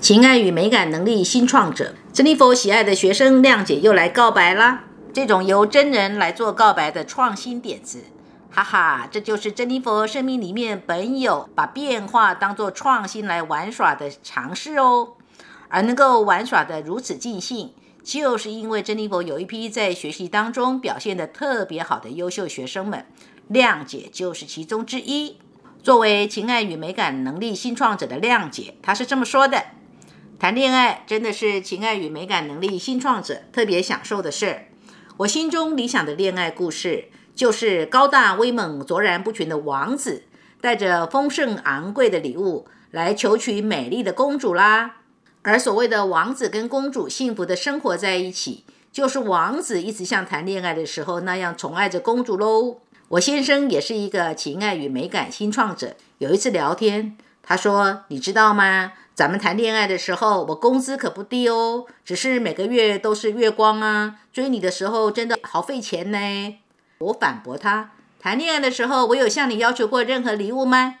情爱与美感能力新创者，珍妮佛喜爱的学生亮姐又来告白啦！这种由真人来做告白的创新点子，哈哈，这就是珍妮佛生命里面本有把变化当作创新来玩耍的尝试哦。而能够玩耍的如此尽兴，就是因为珍妮佛有一批在学习当中表现的特别好的优秀学生们，亮姐就是其中之一。作为情爱与美感能力新创者的亮姐，她是这么说的。谈恋爱真的是情爱与美感能力新创者特别享受的事儿。我心中理想的恋爱故事，就是高大威猛、卓然不群的王子，带着丰盛昂贵的礼物来求娶美丽的公主啦。而所谓的王子跟公主幸福的生活在一起，就是王子一直像谈恋爱的时候那样宠爱着公主喽。我先生也是一个情爱与美感新创者。有一次聊天，他说：“你知道吗？”咱们谈恋爱的时候，我工资可不低哦，只是每个月都是月光啊。追你的时候真的好费钱呢。我反驳他，谈恋爱的时候，我有向你要求过任何礼物吗？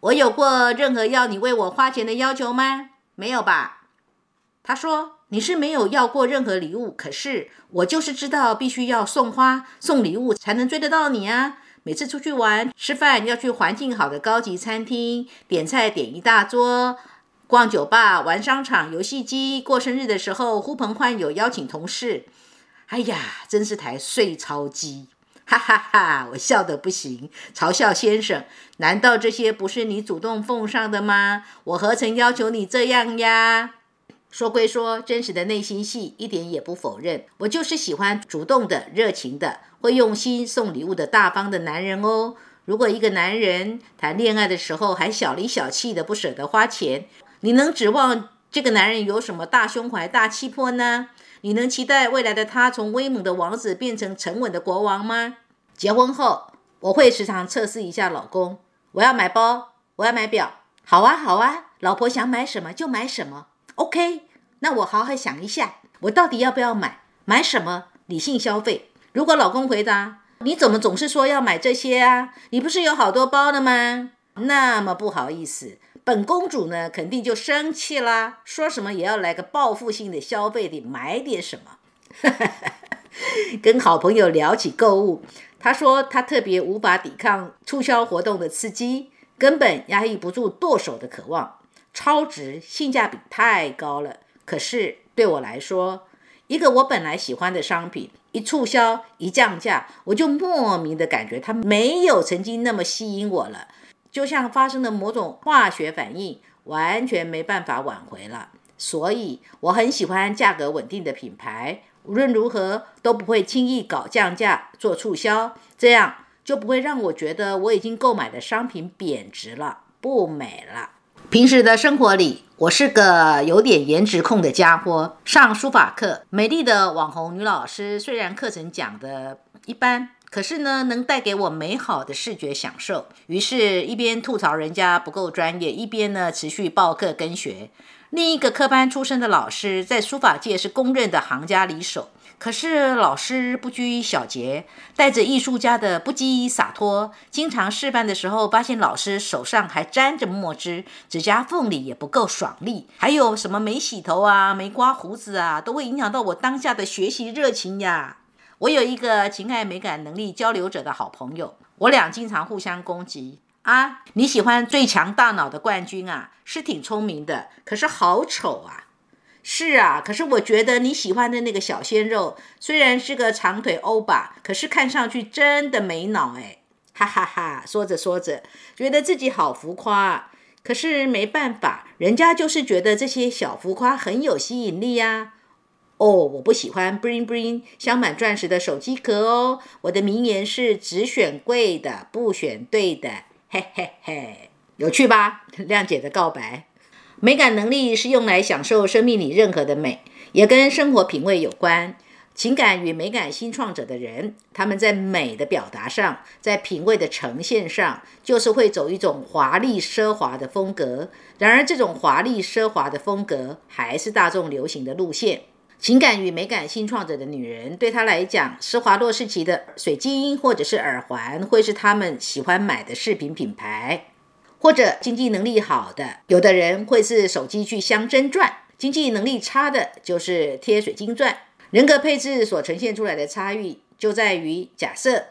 我有过任何要你为我花钱的要求吗？没有吧？他说你是没有要过任何礼物，可是我就是知道必须要送花送礼物才能追得到你啊。每次出去玩吃饭要去环境好的高级餐厅，点菜点一大桌。逛酒吧、玩商场、游戏机，过生日的时候呼朋唤友邀请同事，哎呀，真是台碎钞机！哈哈哈，我笑得不行，嘲笑先生，难道这些不是你主动奉上的吗？我何曾要求你这样呀？说归说，真实的内心戏一点也不否认，我就是喜欢主动的、热情的、会用心送礼物的大方的男人哦。如果一个男人谈恋爱的时候还小里小气的，不舍得花钱，你能指望这个男人有什么大胸怀、大气魄呢？你能期待未来的他从威猛的王子变成沉稳的国王吗？结婚后，我会时常测试一下老公。我要买包，我要买表。好啊，好啊，老婆想买什么就买什么。OK，那我好好想一下，我到底要不要买？买什么？理性消费。如果老公回答你怎么总是说要买这些啊？你不是有好多包了吗？那么不好意思。本公主呢，肯定就生气啦，说什么也要来个报复性的消费，得买点什么。跟好朋友聊起购物，他说他特别无法抵抗促销活动的刺激，根本压抑不住剁手的渴望，超值，性价比太高了。可是对我来说，一个我本来喜欢的商品，一促销一降价，我就莫名的感觉它没有曾经那么吸引我了。就像发生了某种化学反应，完全没办法挽回了。所以我很喜欢价格稳定的品牌，无论如何都不会轻易搞降价、做促销，这样就不会让我觉得我已经购买的商品贬值了、不美了。平时的生活里，我是个有点颜值控的家伙。上书法课，美丽的网红女老师虽然课程讲的一般。可是呢，能带给我美好的视觉享受。于是，一边吐槽人家不够专业，一边呢持续报课跟学。另一个科班出身的老师，在书法界是公认的行家里手。可是，老师不拘小节，带着艺术家的不羁洒脱。经常示范的时候，发现老师手上还沾着墨汁，指甲缝里也不够爽利。还有什么没洗头啊，没刮胡子啊，都会影响到我当下的学习热情呀。我有一个情爱美感能力交流者的好朋友，我俩经常互相攻击啊！你喜欢最强大脑的冠军啊，是挺聪明的，可是好丑啊！是啊，可是我觉得你喜欢的那个小鲜肉，虽然是个长腿欧巴，可是看上去真的没脑哎！哈哈哈！说着说着，觉得自己好浮夸，可是没办法，人家就是觉得这些小浮夸很有吸引力呀。哦，我不喜欢 bling bling 镶满钻石的手机壳哦。我的名言是：只选贵的，不选对的。嘿嘿嘿，有趣吧？亮姐的告白。美感能力是用来享受生命里任何的美，也跟生活品味有关。情感与美感新创者的人，他们在美的表达上，在品味的呈现上，就是会走一种华丽奢华的风格。然而，这种华丽奢华的风格还是大众流行的路线。情感与美感新创者的女人，对她来讲，施华洛世奇的水晶或者是耳环，会是他们喜欢买的饰品品牌。或者经济能力好的，有的人会是手机去镶真钻；经济能力差的，就是贴水晶钻。人格配置所呈现出来的差异，就在于假设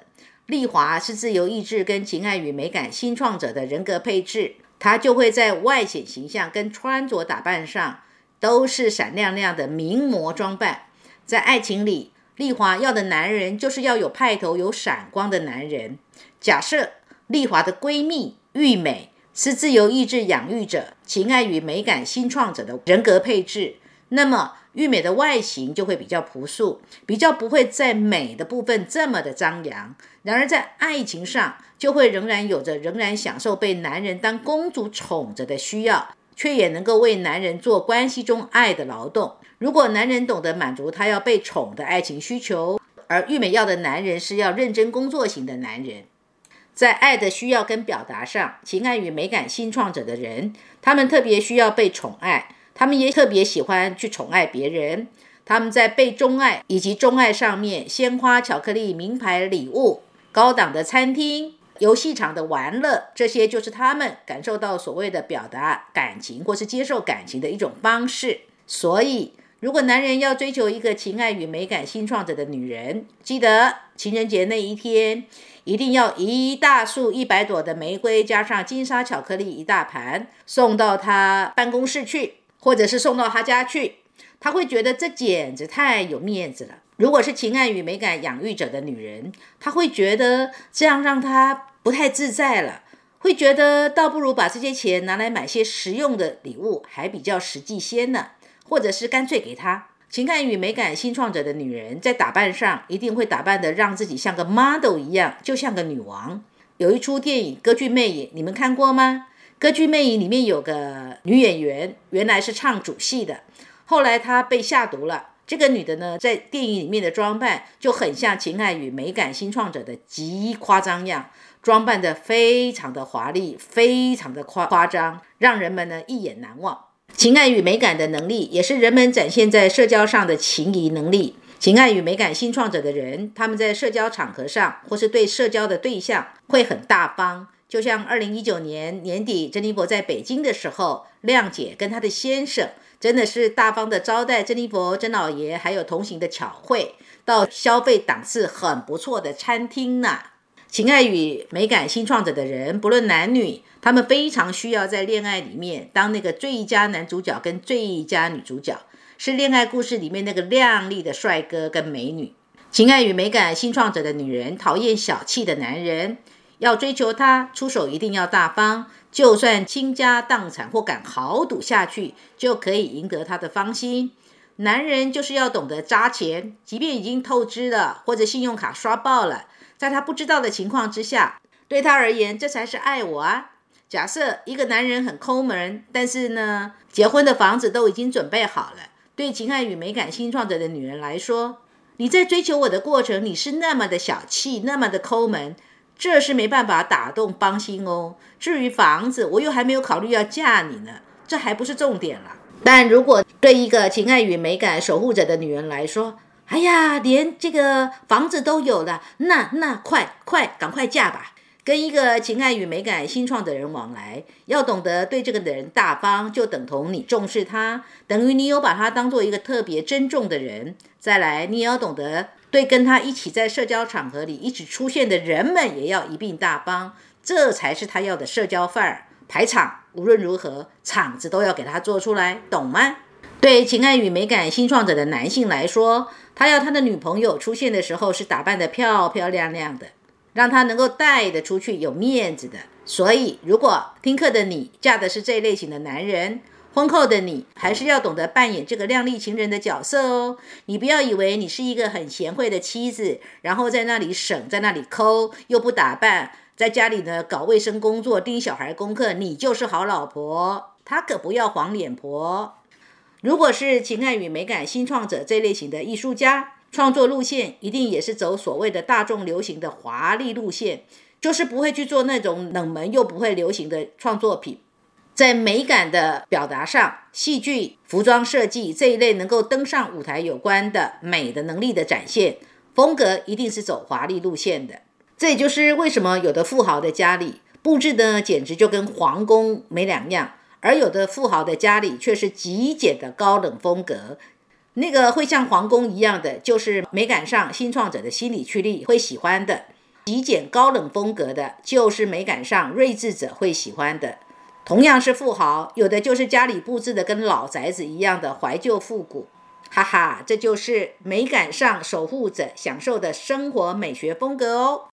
丽华是自由意志跟情爱与美感新创者的人格配置，她就会在外显形象跟穿着打扮上都是闪亮亮的名模装扮。在爱情里，丽华要的男人就是要有派头、有闪光的男人。假设丽华的闺蜜玉美。是自由意志养育者、情爱与美感新创者的人格配置，那么玉美的外形就会比较朴素，比较不会在美的部分这么的张扬。然而在爱情上，就会仍然有着仍然享受被男人当公主宠着的需要，却也能够为男人做关系中爱的劳动。如果男人懂得满足他要被宠的爱情需求，而玉美要的男人是要认真工作型的男人。在爱的需要跟表达上，情感与美感新创者的人，他们特别需要被宠爱，他们也特别喜欢去宠爱别人。他们在被钟爱以及钟爱上面，鲜花、巧克力、名牌礼物、高档的餐厅、游戏场的玩乐，这些就是他们感受到所谓的表达感情或是接受感情的一种方式。所以，如果男人要追求一个情爱与美感新创者的女人，记得情人节那一天。一定要一大束一百朵的玫瑰，加上金沙巧克力一大盘，送到他办公室去，或者是送到他家去，他会觉得这简直太有面子了。如果是情感与美感养育者的女人，他会觉得这样让他不太自在了，会觉得倒不如把这些钱拿来买些实用的礼物，还比较实际些呢，或者是干脆给他。情感与美感新创者的女人，在打扮上一定会打扮的让自己像个 model 一样，就像个女王。有一出电影《歌剧魅影》，你们看过吗？《歌剧魅影》里面有个女演员，原来是唱主戏的，后来她被下毒了。这个女的呢，在电影里面的装扮就很像情爱与美感新创者的极夸张样，装扮的非常的华丽，非常的夸夸张，让人们呢一眼难忘。情爱与美感的能力，也是人们展现在社交上的情谊能力。情爱与美感新创者的人，他们在社交场合上，或是对社交的对象，会很大方。就像二零一九年年底，珍妮佛在北京的时候，亮姐跟她的先生，真的是大方的招待珍妮佛、珍老爷，还有同行的巧慧，到消费档次很不错的餐厅呢。情爱与美感新创者的人，不论男女，他们非常需要在恋爱里面当那个最佳男主角跟最佳女主角，是恋爱故事里面那个靓丽的帅哥跟美女。情爱与美感新创者的女人讨厌小气的男人，要追求他，出手一定要大方，就算倾家荡产或敢豪赌下去，就可以赢得他的芳心。男人就是要懂得扎钱，即便已经透支了，或者信用卡刷爆了。在他不知道的情况之下，对他而言，这才是爱我啊！假设一个男人很抠门，但是呢，结婚的房子都已经准备好了。对情爱与美感新创者的女人来说，你在追求我的过程，你是那么的小气，那么的抠门，这是没办法打动芳心哦。至于房子，我又还没有考虑要嫁你呢，这还不是重点了。但如果对一个情爱与美感守护者的女人来说，哎呀，连这个房子都有了，那那快快赶快嫁吧！跟一个情爱与美感新创的人往来，要懂得对这个的人大方，就等同你重视他，等于你有把他当做一个特别珍重的人。再来，你也要懂得对跟他一起在社交场合里一起出现的人们，也要一并大方，这才是他要的社交范儿。排场无论如何，场子都要给他做出来，懂吗？对情爱与美感新创者的男性来说，他要他的女朋友出现的时候是打扮的漂漂亮亮的，让他能够带得出去，有面子的。所以，如果听课的你嫁的是这类型的男人，婚后的你还是要懂得扮演这个靓丽情人的角色哦。你不要以为你是一个很贤惠的妻子，然后在那里省，在那里抠，又不打扮，在家里呢搞卫生工作、盯小孩功课，你就是好老婆。他可不要黄脸婆。如果是情爱与美感新创者这类型的艺术家，创作路线一定也是走所谓的大众流行的华丽路线，就是不会去做那种冷门又不会流行的创作品。在美感的表达上，戏剧、服装设计这一类能够登上舞台有关的美的能力的展现，风格一定是走华丽路线的。这也就是为什么有的富豪的家里布置的简直就跟皇宫没两样。而有的富豪的家里却是极简的高冷风格。那个会像皇宫一样的，就是美感上新创者的心理驱力会喜欢的；极简高冷风格的，就是美感上睿智者会喜欢的。同样是富豪，有的就是家里布置的跟老宅子一样的怀旧复古。哈哈，这就是美感上守护者享受的生活美学风格哦。